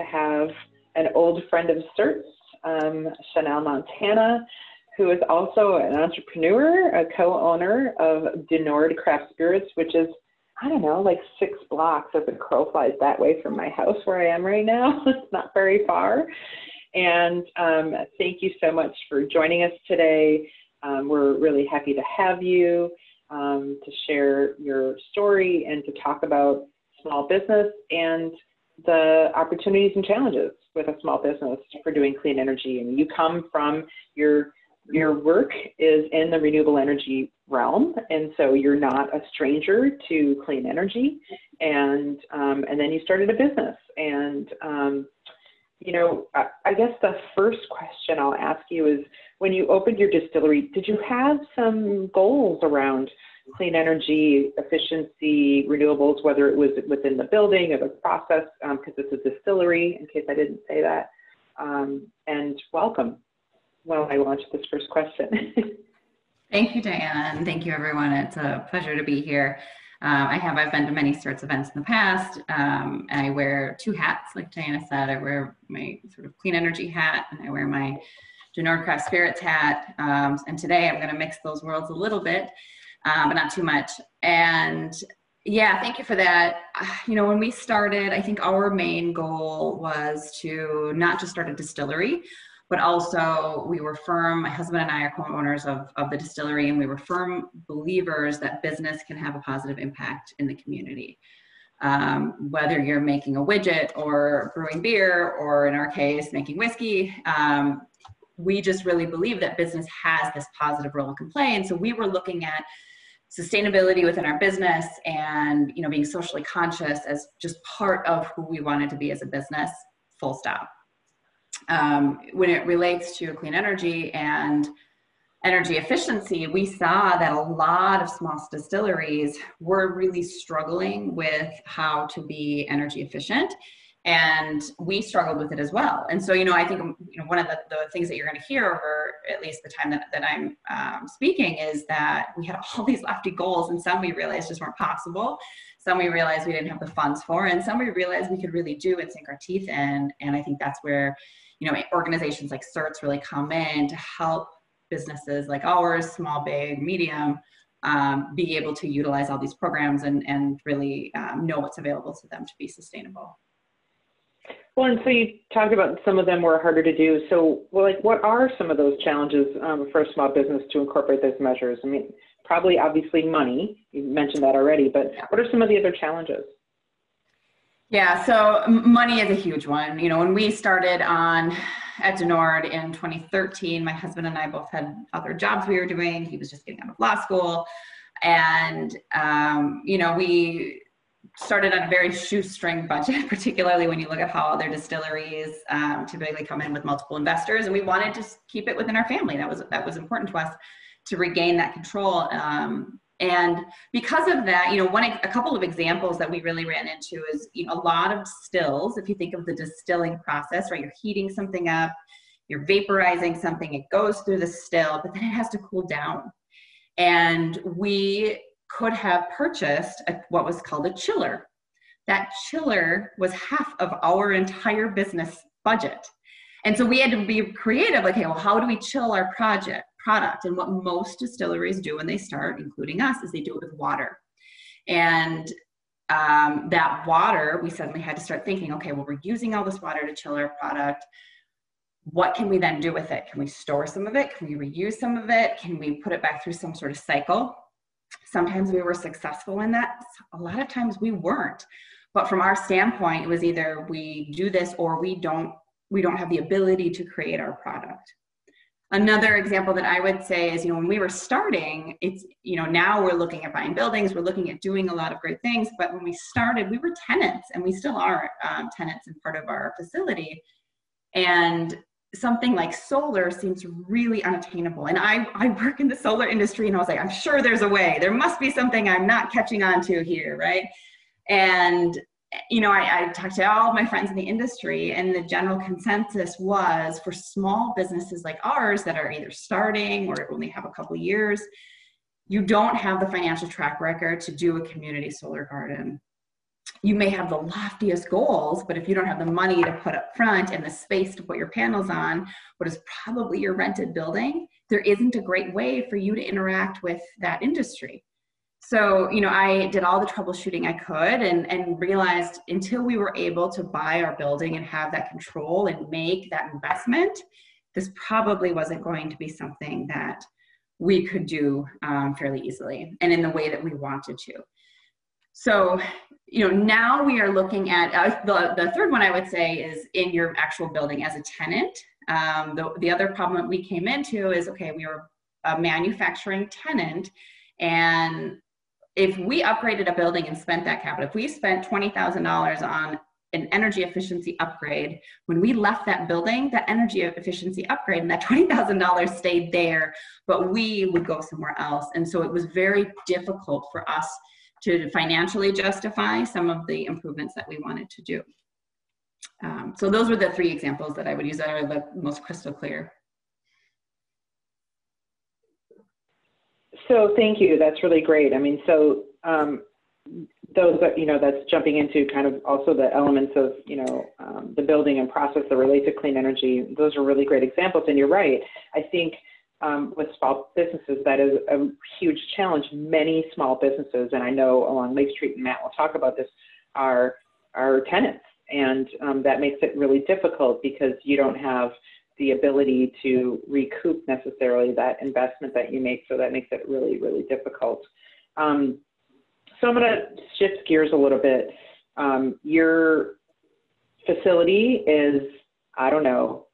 to have an old friend of CERT's, um, Shanelle Montana, who is also an entrepreneur, a co-owner of Du Nord Craft Spirits, which is, I don't know, like six blocks as a crow flies that way from my house where I am right now. it's not very far. And um, thank you so much for joining us today. Um, we're really happy to have you um, to share your story and to talk about small business and the opportunities and challenges with a small business for doing clean energy. And you come from your your work is in the renewable energy realm, and so you're not a stranger to clean energy. And um, and then you started a business, and um, you know, I, I guess the first question I'll ask you is when you opened your distillery, did you have some goals around clean energy, efficiency, renewables, whether it was within the building or the process, because um, it's a distillery, in case I didn't say that. Um, and welcome Well, I launched this first question. thank you, Diana, and thank you, everyone. It's a pleasure to be here. Um, I have, I've been to many sorts of events in the past. Um, I wear two hats, like Diana said. I wear my sort of clean energy hat and I wear my Du Nord Craft Spirits hat. Um, and today I'm going to mix those worlds a little bit, um, but not too much. And yeah, thank you for that. You know, when we started, I think our main goal was to not just start a distillery, but also we were firm, my husband and I are co-owners of, of the distillery, and we were firm believers that business can have a positive impact in the community. Um, whether you're making a widget or brewing beer, or in our case, making whiskey, um, we just really believe that business has this positive role it can play. And so we were looking at sustainability within our business and you know being socially conscious as just part of who we wanted to be as a business full stop um, when it relates to clean energy and energy efficiency, we saw that a lot of small distilleries were really struggling with how to be energy efficient. And we struggled with it as well. And so, you know, I think you know, one of the, the things that you're going to hear over at least the time that, that I'm um, speaking is that we had all these lofty goals, and some we realized just weren't possible. Some we realized we didn't have the funds for, and some we realized we could really do and sink our teeth in. And I think that's where you know, organizations like CERTS really come in to help businesses like ours, small, big, medium, um, be able to utilize all these programs and, and really um, know what's available to them to be sustainable. Well, and so you talked about some of them were harder to do. So, well, like, what are some of those challenges um, for a small business to incorporate those measures? I mean, probably obviously money. You mentioned that already, but what are some of the other challenges? Yeah, so money is a huge one. You know, when we started on at Du Nord in 2013, my husband and I both had other jobs we were doing. He was just getting out of law school. And, um, you know, we started on a very shoestring budget, particularly when you look at how other distilleries um, typically come in with multiple investors. And we wanted to keep it within our family. That was, that was important to us to regain that control. Um, and because of that, you know, one a couple of examples that we really ran into is you know a lot of stills. If you think of the distilling process, right, you're heating something up, you're vaporizing something, it goes through the still, but then it has to cool down. And we could have purchased a, what was called a chiller. That chiller was half of our entire business budget. And so we had to be creative, okay, well, how do we chill our project? product. And what most distilleries do when they start, including us, is they do it with water. And um, that water, we suddenly had to start thinking, okay, well, we're using all this water to chill our product. What can we then do with it? Can we store some of it? Can we reuse some of it? Can we put it back through some sort of cycle? Sometimes we were successful in that. A lot of times we weren't. But from our standpoint, it was either we do this or we don't we don't have the ability to create our product. Another example that I would say is, you know, when we were starting, it's, you know, now we're looking at buying buildings, we're looking at doing a lot of great things. But when we started, we were tenants and we still are um, tenants and part of our facility. And something like solar seems really unattainable. And I, I work in the solar industry and I was like, I'm sure there's a way. There must be something I'm not catching on to here, right? And you know, I, I talked to all my friends in the industry, and the general consensus was for small businesses like ours that are either starting or only have a couple years, you don't have the financial track record to do a community solar garden. You may have the loftiest goals, but if you don't have the money to put up front and the space to put your panels on, what is probably your rented building, there isn't a great way for you to interact with that industry. So, you know, I did all the troubleshooting I could and, and realized until we were able to buy our building and have that control and make that investment, this probably wasn't going to be something that we could do um, fairly easily and in the way that we wanted to. So, you know, now we are looking at uh, the, the third one I would say is in your actual building as a tenant. Um, the, the other problem that we came into is okay, we were a manufacturing tenant, and if we upgraded a building and spent that capital, if we spent $20,000 on an energy efficiency upgrade, when we left that building, that energy efficiency upgrade and that $20,000 stayed there, but we would go somewhere else. And so it was very difficult for us to financially justify some of the improvements that we wanted to do. Um, so those were the three examples that I would use that are the most crystal clear. So thank you. That's really great. I mean, so um, those that you know that's jumping into kind of also the elements of you know um, the building and process that relate to clean energy. Those are really great examples. And you're right. I think um, with small businesses, that is a huge challenge. Many small businesses, and I know along Lake Street, and Matt will talk about this, are are tenants, and um, that makes it really difficult because you don't have the ability to recoup necessarily that investment that you make. So that makes it really, really difficult. Um, so I'm going to shift gears a little bit. Um, your facility is, I don't know,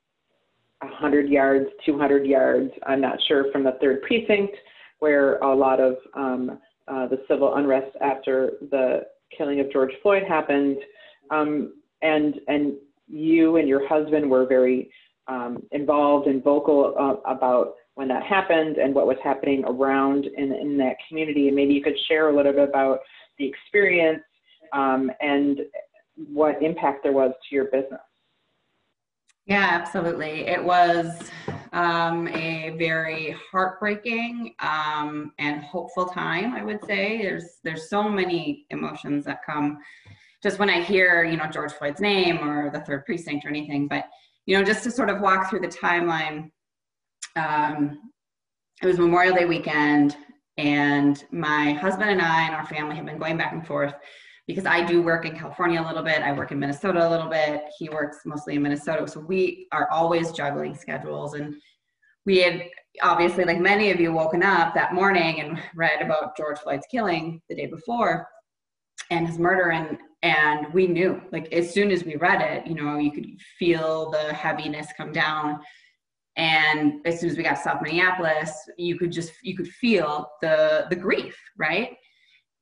100 yards, 200 yards, I'm not sure, from the third precinct, where a lot of um, uh, the civil unrest after the killing of George Floyd happened. Um, and, and you and your husband were very um, involved and vocal uh, about when that happened and what was happening around in, in that community. And maybe you could share a little bit about the experience um, and what impact there was to your business. Yeah, absolutely. It was um, a very heartbreaking um, and hopeful time. I would say there's there's so many emotions that come just when I hear you know George Floyd's name or the third precinct or anything. But you know, just to sort of walk through the timeline. Um, it was Memorial Day weekend, and my husband and I and our family have been going back and forth because I do work in California a little bit, I work in Minnesota a little bit. He works mostly in Minnesota. So we are always juggling schedules. And we had obviously, like many of you, woken up that morning and read about George Floyd's killing the day before and his murder. And, and we knew, like, as soon as we read it, you know, you could feel the heaviness come down. And as soon as we got to South Minneapolis, you could just, you could feel the, the grief, right?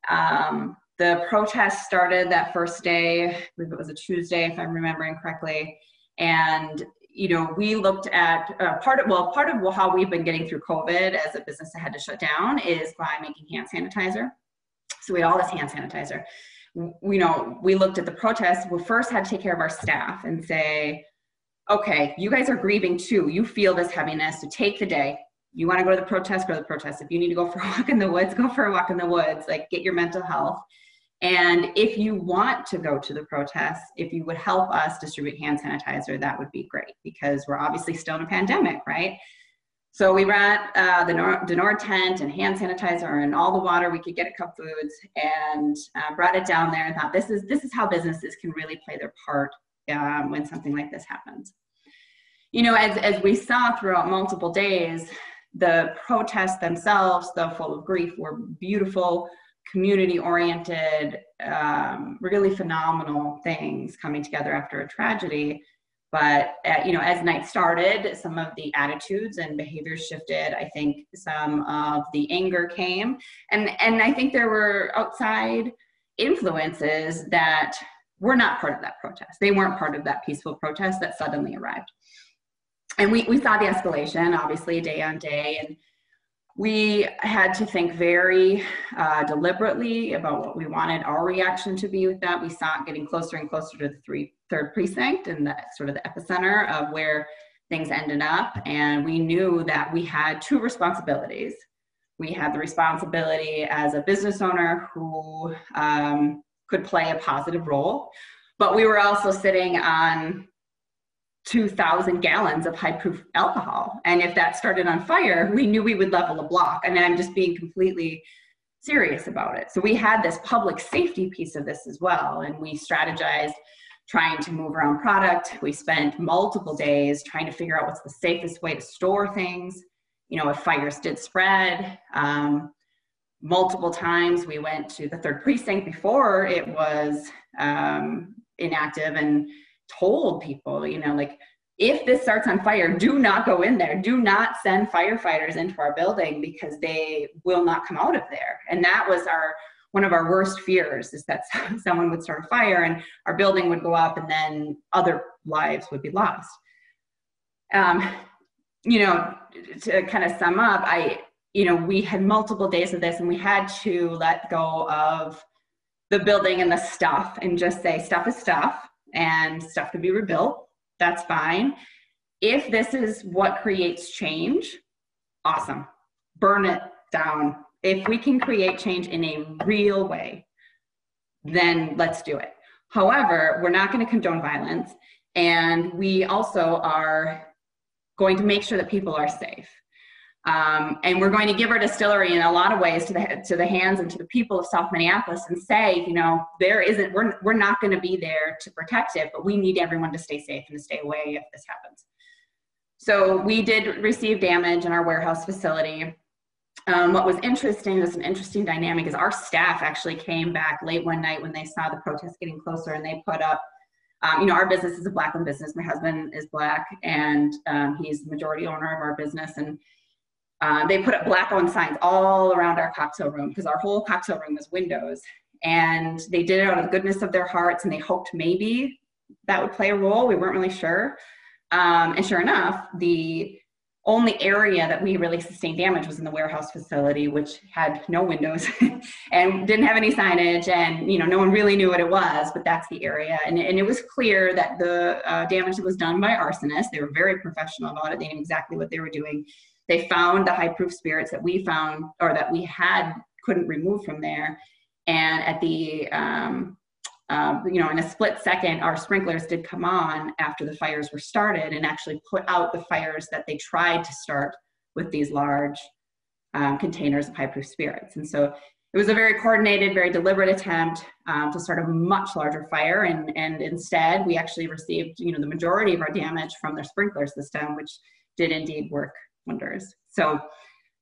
Um, the protest started that first day, I believe it was a Tuesday, if I'm remembering correctly. And you know, we looked at uh, part of well, part of how we've been getting through COVID as a business that had to shut down is by making hand sanitizer. So we had all this hand sanitizer. We, you know, we looked at the protests. We first had to take care of our staff and say, okay, you guys are grieving too. You feel this heaviness. So take the day, you want to go to the protest, go to the protest. If you need to go for a walk in the woods, go for a walk in the woods. Like get your mental health. And if you want to go to the protest, if you would help us distribute hand sanitizer, that would be great because we're obviously still in a pandemic, right? So we ran uh, the Du Nord tent and hand sanitizer and all the water we could get at Cup Foods and uh, brought it down there and thought this is this is how businesses can really play their part um, when something like this happens. You know, as as we saw throughout multiple days, the protests themselves, though full of grief, were beautiful, community oriented, um, really phenomenal things coming together after a tragedy. But uh, you know, as night started, some of the attitudes and behaviors shifted. I think some of the anger came, and and I think there were outside influences that were not part of that protest. They weren't part of that peaceful protest that suddenly arrived and we, we saw the escalation obviously day on day. And we had to think very uh, deliberately about what we wanted our reaction to be with that. We saw it getting closer and closer to the three, third precinct and the sort of the epicenter of where things ended up. And we knew that we had two responsibilities. We had the responsibility as a business owner who um, could play a positive role. But we were also sitting on 2,000 gallons of high proof alcohol. And if that started on fire, we knew we would level a block. And I'm just being completely serious about it. So we had this public safety piece of this as well. And we strategized trying to move around product. We spent multiple days trying to figure out what's the safest way to store things. You know, if fires did spread, um, multiple times we went to the third precinct before it was um, inactive and told people, you know, like if this starts on fire, do not go in there. Do not send firefighters into our building because they will not come out of there. And that was our one of our worst fears is that someone would start a fire and our building would go up and then other lives would be lost. Um, you know, to kind of sum up, I, you know, we had multiple days of this and we had to let go of the building and the stuff and just say stuff is stuff and stuff can be rebuilt. That's fine. If this is what creates change, awesome. Burn it down, if we can create change in a real way, then let's do it. However, we're not going to condone violence, and we also are going to make sure that people are safe. Um, and we're going to give our distillery in a lot of ways to the to the hands and to the people of South Minneapolis and say, you know, there isn't we're we're not going to be there to protect it, but we need everyone to stay safe and to stay away if this happens. So we did receive damage in our warehouse facility. Um, what was interesting, was an interesting dynamic, is our staff actually came back late one night when they saw the protests getting closer and they put up, um, you know, our business is a black owned business. My husband is black and um, he's the majority owner of our business. And uh, they put up black on signs all around our cocktail room because our whole cocktail room was windows. And they did it out of the goodness of their hearts and they hoped maybe that would play a role. We weren't really sure. Um, and sure enough, the only area that we really sustained damage was in the warehouse facility which had no windows and didn't have any signage and you know no one really knew what it was but that's the area and, and it was clear that the uh, damage that was done by arsonists they were very professional about it they knew exactly what they were doing they found the high proof spirits that we found or that we had couldn't remove from there and at the um, um, you know, in a split second, our sprinklers did come on after the fires were started and actually put out the fires that they tried to start with these large um, containers of high proof spirits. And so it was a very coordinated, very deliberate attempt um, to start a much larger fire. And, and instead, we actually received, you know, the majority of our damage from their sprinkler system, which did indeed work wonders. So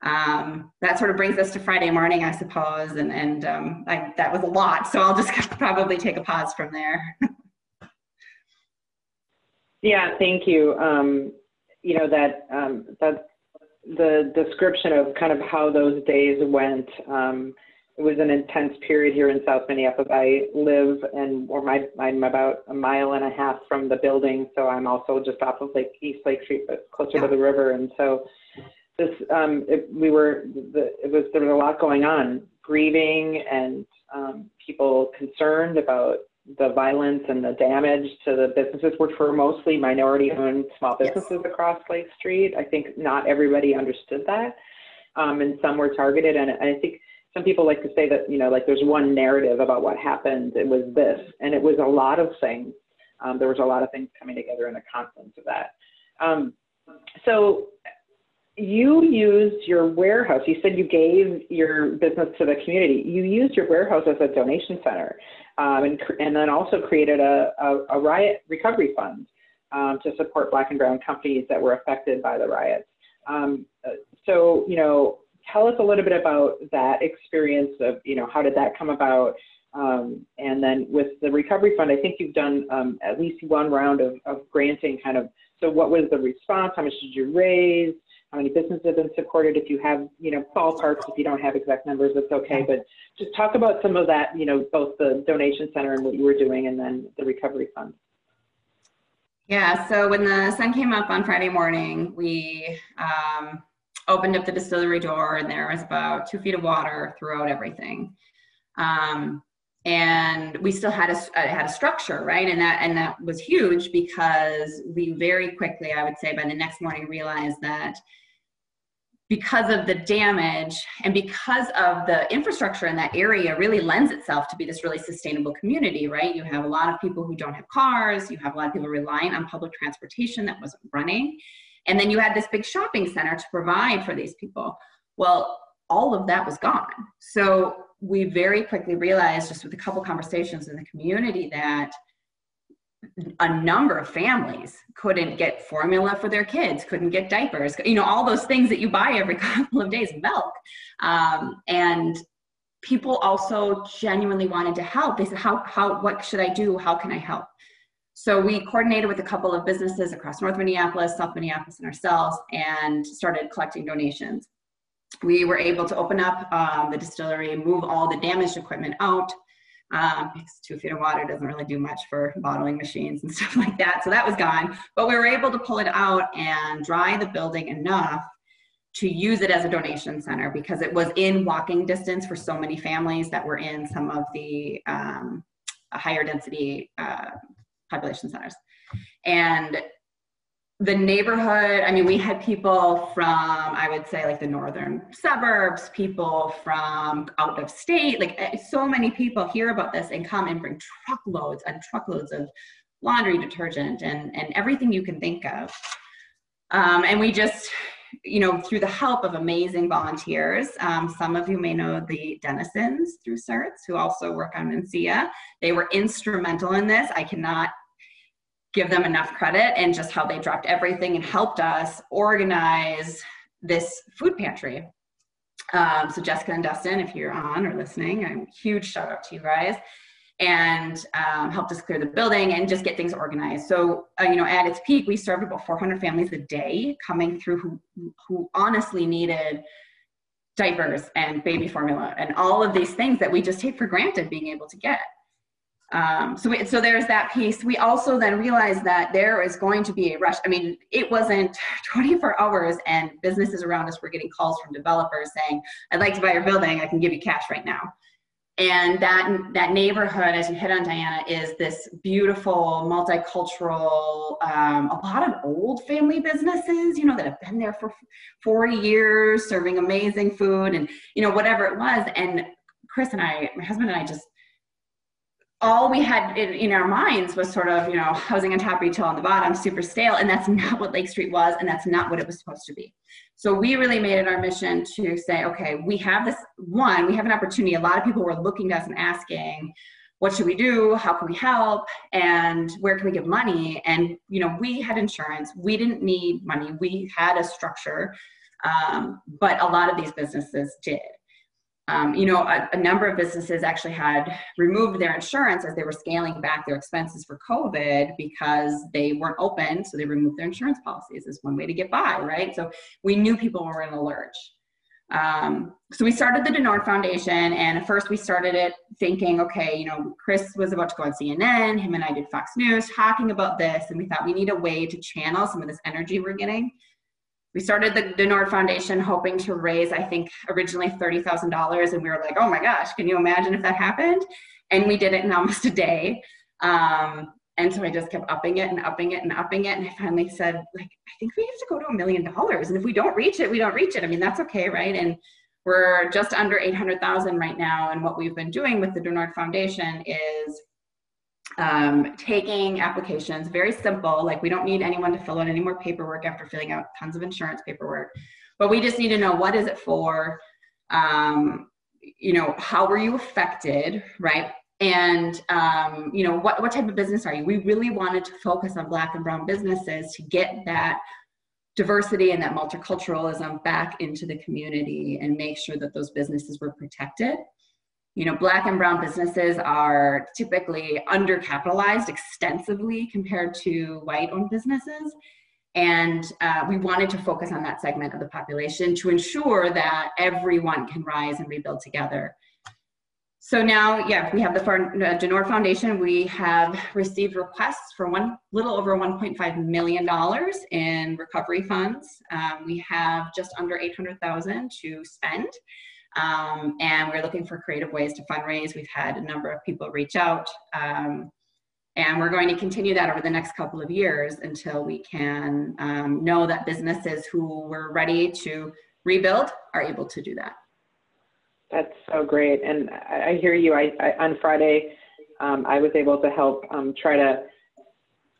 um, that sort of brings us to Friday morning, I suppose, and and um, I, that was a lot. So I'll just probably take a pause from there. yeah, thank you. Um, you know that um, that the description of kind of how those days went. It was an intense period here in South Minneapolis. I live and or my I'm about a mile and a half from the building, so I'm also just off of Lake East Lake Street, but closer yeah. to the river, and so this um, it, we were the, it was there was a lot going on, grieving and um, people concerned about the violence and the damage to the businesses, which were mostly minority-owned small businesses yes. across Lake Street. I think not everybody understood that, um, and some were targeted. And I think some people like to say that you know, like there's one narrative about what happened. It was this, and it was a lot of things. Um, there was a lot of things coming together in the confluence of that. Um, so you used your warehouse. You said you gave your business to the community. You used your warehouse as a donation center, um, and and then also created a, a, a riot recovery fund um, to support Black and Brown companies that were affected by the riots. Um, so you know, tell us a little bit about that experience of you know how did that come about. Um, and then with the recovery fund, I think you've done um, at least one round of, of granting kind of, so what was the response? How much did you raise? how many businesses have been supported. If you have, you know, ballparks, if you don't have exact numbers, that's okay. But just talk about some of that, you know, both the donation center and what you were doing and then the recovery fund. Yeah, so when the sun came up on Friday morning, we um, opened up the distillery door and there was about two feet of water throughout everything. Um, and we still had a uh, had a structure right? And that and that was huge because we very quickly i would say by the next morning realized that because of the damage and because of the infrastructure in that area really lends itself to be this really sustainable community right? You have a lot of people who don't have cars. You have a lot of people relying on public transportation that wasn't running and then you had this big shopping center to provide for these people well all of that was gone so we very quickly realized just with a couple conversations in the community that a number of families couldn't get formula for their kids, couldn't get diapers, you know, all those things that you buy every couple of days, milk. Um, and people also genuinely wanted to help. They said, how, how, what should I do? How can I help? So we coordinated with a couple of businesses across North Minneapolis, South Minneapolis, and ourselves, and started collecting donations. We were able to open up um, the distillery, move all the damaged equipment out, um, because two feet of water doesn't really do much for bottling machines and stuff like that. So that was gone. But we were able to pull it out and dry the building enough to use it as a donation center because it was in walking distance for so many families that were in some of the um, higher density uh, population centers. And the neighborhood, I mean, we had people from, I would say, like the northern suburbs, people from out of state, like eh, so many people hear about this and come and bring truckloads and truckloads of laundry detergent and, and everything you can think of. Um, and we just, you know, through the help of amazing volunteers, um, some of you may know the Dennisons through CERTS, who also work on Mencia. They were instrumental in this. I cannot give them enough credit and just how they dropped everything and helped us organize this food pantry. Um, so Jessica and Dustin, if you're on or listening, I'm huge shout out to you guys and um, helped us clear the building and just get things organized. So, uh, you know, at its peak, we served about 400 families a day coming through who, who honestly needed diapers and baby formula and all of these things that we just take for granted being able to get. Um, so, we, so there's that piece. We also then realized that there is going to be a rush. I mean, it wasn't 24 hours, and businesses around us were getting calls from developers saying, "I'd like to buy your building. I can give you cash right now." And that that neighborhood, as you hit on, Diana, is this beautiful, multicultural, um, a lot of old family businesses, you know, that have been there for 40 years, serving amazing food, and you know, whatever it was. And Chris and I, my husband and I, just all we had in, in, our minds was sort of, you know, housing on top, retail on the bottom, super stale. And that's not what Lake Street was, and that's not what it was supposed to be. So we really made it our mission to say, okay, we have this one, we have an opportunity. A lot of people were looking to us and asking, what should we do? How can we help? And where can we give money? And, you know, we had insurance. We didn't need money. We had a structure. Um, but a lot of these businesses did. Um, you know, a, a, number of businesses actually had removed their insurance as they were scaling back their expenses for COVID because they weren't open. So they removed their insurance policies as one way to get by, right? So we knew people were in a lurch. Um, so we started the Du Nord Foundation, and at first we started it thinking, okay, you know, Chris was about to go on CNN, him and I did Fox News talking about this, and we thought we need a way to channel some of this energy we're getting we started the Du Nord Foundation hoping to raise, I think, originally $30,000. And we were like, oh my gosh, can you imagine if that happened? And we did it in almost a day. Um, and so I just kept upping it and upping it and upping it. And I finally said, like, I think we have to go to a million dollars. And if we don't reach it, we don't reach it. I mean, that's okay, right? And we're just under 800,000 right now. And what we've been doing with the Du Nord Foundation is um, taking applications, very simple, like we don't need anyone to fill out any more paperwork after filling out tons of insurance paperwork, but we just need to know what is it for, um, you know, how were you affected, right? And, um, you know, what, what type of business are you? We really wanted to focus on black and brown businesses to get that diversity and that multiculturalism back into the community and make sure that those businesses were protected you know, black and brown businesses are typically undercapitalized extensively compared to white owned businesses. And uh, we wanted to focus on that segment of the population to ensure that everyone can rise and rebuild together. So now, yeah, we have the Du Nord Foundation. We have received requests for one little over 1.5 million dollars in recovery funds. Um, we have just under 800,000 to spend. Um, and we're looking for creative ways to fundraise. We've had a number of people reach out. Um, and we're going to continue that over the next couple of years until we can um, know that businesses who were ready to rebuild are able to do that. That's so great. And I, hear you. I, I on Friday, um, I was able to help um, try to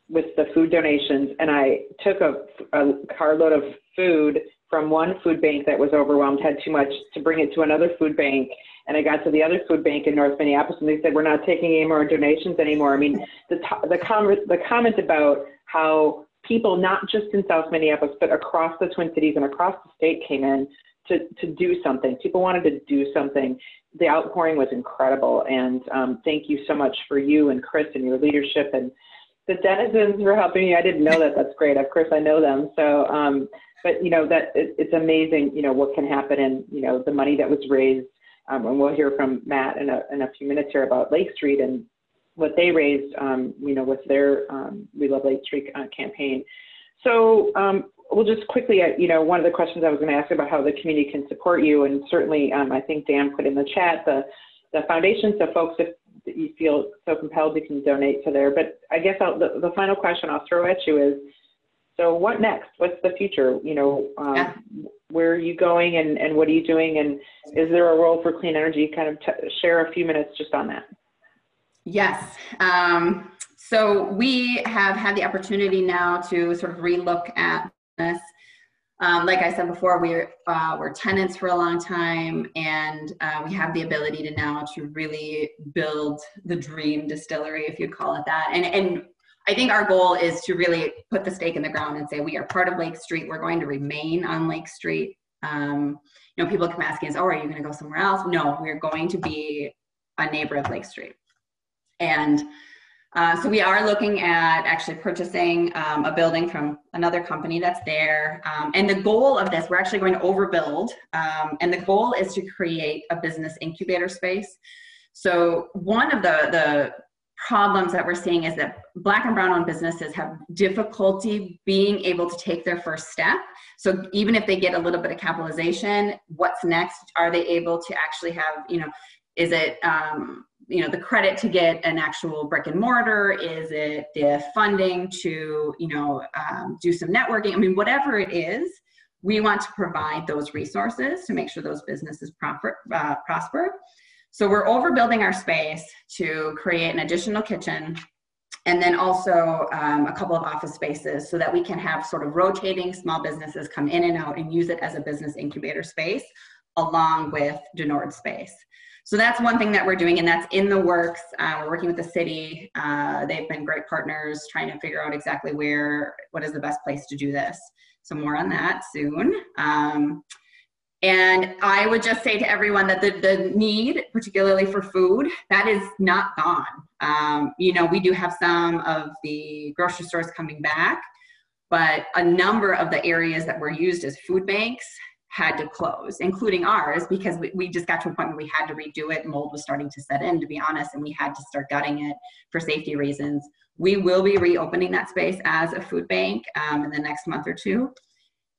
with the food donations, and I took a, a carload of food from one food bank that was overwhelmed, had too much, to bring it to another food bank. And I got to the other food bank in North Minneapolis, and they said, "We're not taking any more donations anymore." I mean, the the, com- the comment about how people, not just in South Minneapolis, but across the Twin Cities and across the state, came in to to do something. People wanted to do something. The outpouring was incredible, and um, thank you so much for you and Chris and your leadership and the Dennisons for helping me. I didn't know that. That's great. Of course, I know them. So, um, but you know that it, it's amazing. You know what can happen, and you know the money that was raised. Um, and we'll hear from Matt in a, in a few minutes here about Lake Street and what they raised. Um, you know with their um, We Love Lake Street uh, campaign. So um, we'll just quickly, uh, you know, one of the questions I was going to ask about how the community can support you, and certainly um, I think Dan put in the chat the the foundation. So folks, if that you feel so compelled you can donate to there. But I guess I'll, the, the final question I'll throw at you is, so what next? What's the future? You know, um, yeah. where are you going and, and what are you doing? And is there a role for clean energy? Kind of t- share a few minutes just on that. Yes. Um, so we have had the opportunity now to sort of relook at this um, like I said before, we're uh, we're tenants for a long time, and uh, we have the ability to now to really build the dream distillery, if you'd call it that. And and I think our goal is to really put the stake in the ground and say we are part of Lake Street. We're going to remain on Lake Street. Um, you know, people come asking us, "Oh, are you going to go somewhere else?" No, we're going to be a neighbor of Lake Street, and uh, so we are looking at actually purchasing um, a building from another company that's there. Um, and the goal of this, we're actually going to overbuild. Um, and the goal is to create a business incubator space. So one of the, the problems that we're seeing is that black and brown owned businesses have difficulty being able to take their first step. So even if they get a little bit of capitalization, what's next? Are they able to actually have, you know, is it um, you know the credit to get an actual brick and mortar? Is it the funding to you know um, do some networking? I mean whatever it is we want to provide those resources to make sure those businesses proper, uh, prosper. So we're overbuilding our space to create an additional kitchen and then also um, a couple of office spaces so that we can have sort of rotating small businesses come in and out and use it as a business incubator space along with Du Nord space. So that's one thing that we're doing, and that's in the works. Uh, we're working with the city. Uh, they've been great partners trying to figure out exactly where, what is the best place to do this. So more on that soon. Um, and I would just say to everyone that the, the need, particularly for food, that is not gone. Um, you know, we do have some of the grocery stores coming back, but a number of the areas that were used as food banks had to close, including ours, because we, we just got to a point where we had to redo it. Mold was starting to set in, to be honest, and we had to start gutting it for safety reasons. We will be reopening that space as a food bank um, in the next month or two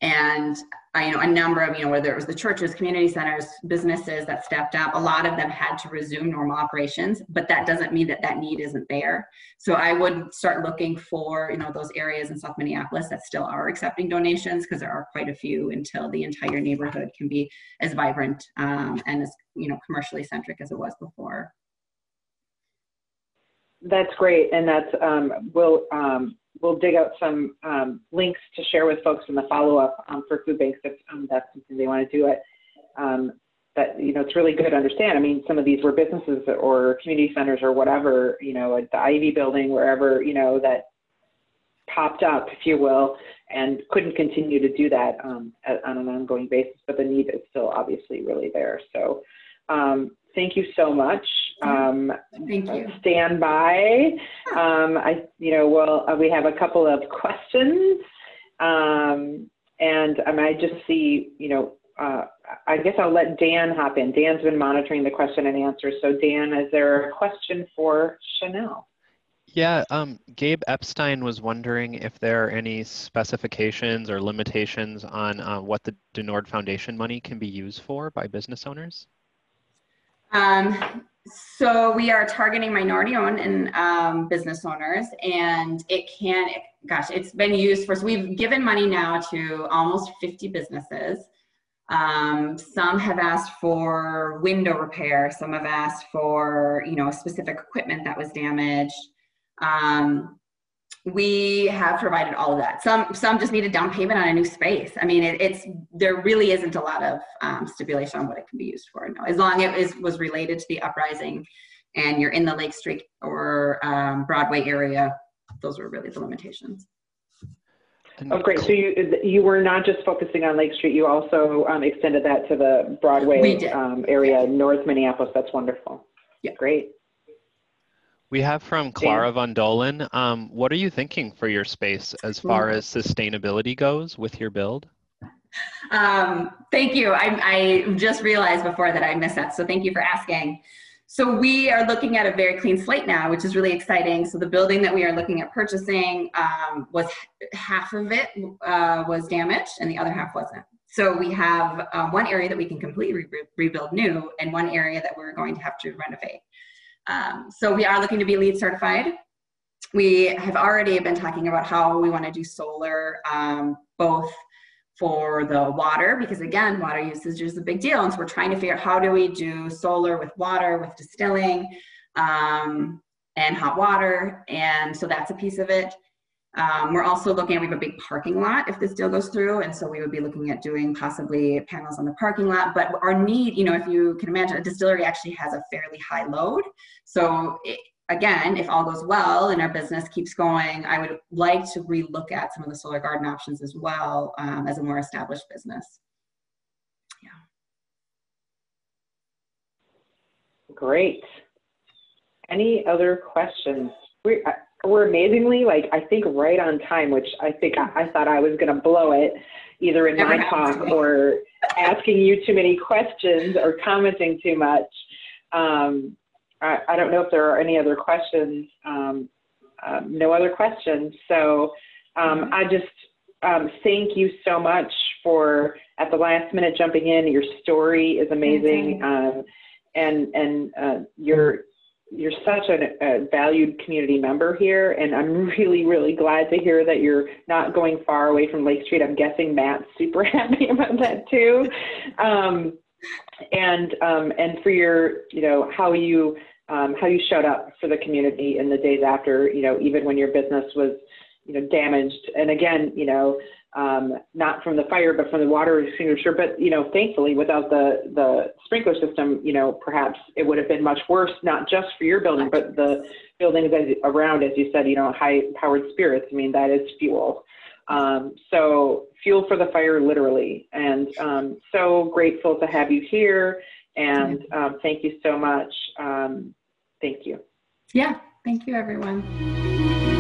and you know a number of you know whether it was the churches community centers businesses that stepped up a lot of them had to resume normal operations but that doesn't mean that that need isn't there. So i would start looking for you know those areas in south minneapolis that still are accepting donations because there are quite a few until the entire neighborhood can be as vibrant um, and as you know commercially centric as it was before. That's great and that's um, will um, we'll dig out some um, links to share with folks in the follow-up um, for food banks if um, that's something they want to do it. Um, that you know, it's really good to understand. I mean, some of these were businesses or community centers or whatever, you know, at the Ivy Building, wherever, you know, that popped up, if you will, and couldn't continue to do that um, at, on an ongoing basis. But the need is still obviously really there. So, um, thank you so much. Um, Thank you. Stand by. Um, I, you know, well, uh, we have a couple of questions, um, and um, I just see, you know, uh, I guess I'll let Dan hop in. Dan's been monitoring the question and answer. So, Dan, is there a question for Chanel? Yeah, um, Gabe Epstein was wondering if there are any specifications or limitations on uh, what the Du Nord Foundation money can be used for by business owners. Um, so we are targeting minority owned and um, business owners, and it can, gosh, it's been used for, so we've given money now to almost 50 businesses. Um, some have asked for window repair. Some have asked for, you know, specific equipment that was damaged. Um, we have provided all of that. Some some just need a down payment on a new space. I mean, it, it's there really isn't a lot of um, stipulation on what it can be used for. No, as long as it is, was related to the uprising, and you're in the Lake Street or um, Broadway area, those were really the limitations. Oh, great. So you you were not just focusing on Lake Street. You also um, extended that to the Broadway um, area, North Minneapolis. That's wonderful. Yeah. Great. We have from Clara Von Dolan. Um, what are you thinking for your space as far as sustainability goes with your build? Um, thank you. I, I just realized before that I missed that. So thank you for asking. So we are looking at a very clean slate now, which is really exciting. So the building that we are looking at purchasing um, was half of it uh, was damaged and the other half wasn't. So we have uh, one area that we can completely re rebuild new and one area that we're going to have to renovate. Um, so we are looking to be LEED certified. We have already been talking about how we want to do solar, um, both for the water, because again, water usage is a big deal. And so we're trying to figure out how do we do solar with water, with distilling, um, and hot water. And so that's a piece of it. Um, we're also looking we have a big parking lot if this deal goes through. And so we would be looking at doing possibly panels on the parking lot. But our need, you know, if you can imagine, a distillery actually has a fairly high load. So it, again, if all goes well and our business keeps going, I would like to relook at some of the solar garden options as well um, as a more established business. Yeah. Great. Any other questions? We, we're amazingly like I think right on time, which I think I, I thought I was going to blow it, either in Never my talk or asking you too many questions or commenting too much. Um, I, I, don't know if there are any other questions. Um, um, no other questions. So um, I just um, thank you so much for at the last minute jumping in. Your story is amazing, um, and and uh, your you're such a, a, valued community member here, and I'm really, really glad to hear that you're not going far away from Lake Street. I'm guessing Matt's super happy about that too, um, and um, and for your, you know, how you um, how you showed up for the community in the days after, you know, even when your business was, you know, damaged. And again, you know, um, not from the fire, but from the water extinguisher. But you know, thankfully, without the the sprinkler system, you know, perhaps it would have been much worse, not just for your building, but the buildings around, as you said, you know, high-powered spirits. I mean, that is fuel. Um, so fuel for the fire, literally. And um, so grateful to have you here. And um, thank you so much. Um, thank you. Yeah, thank you, everyone.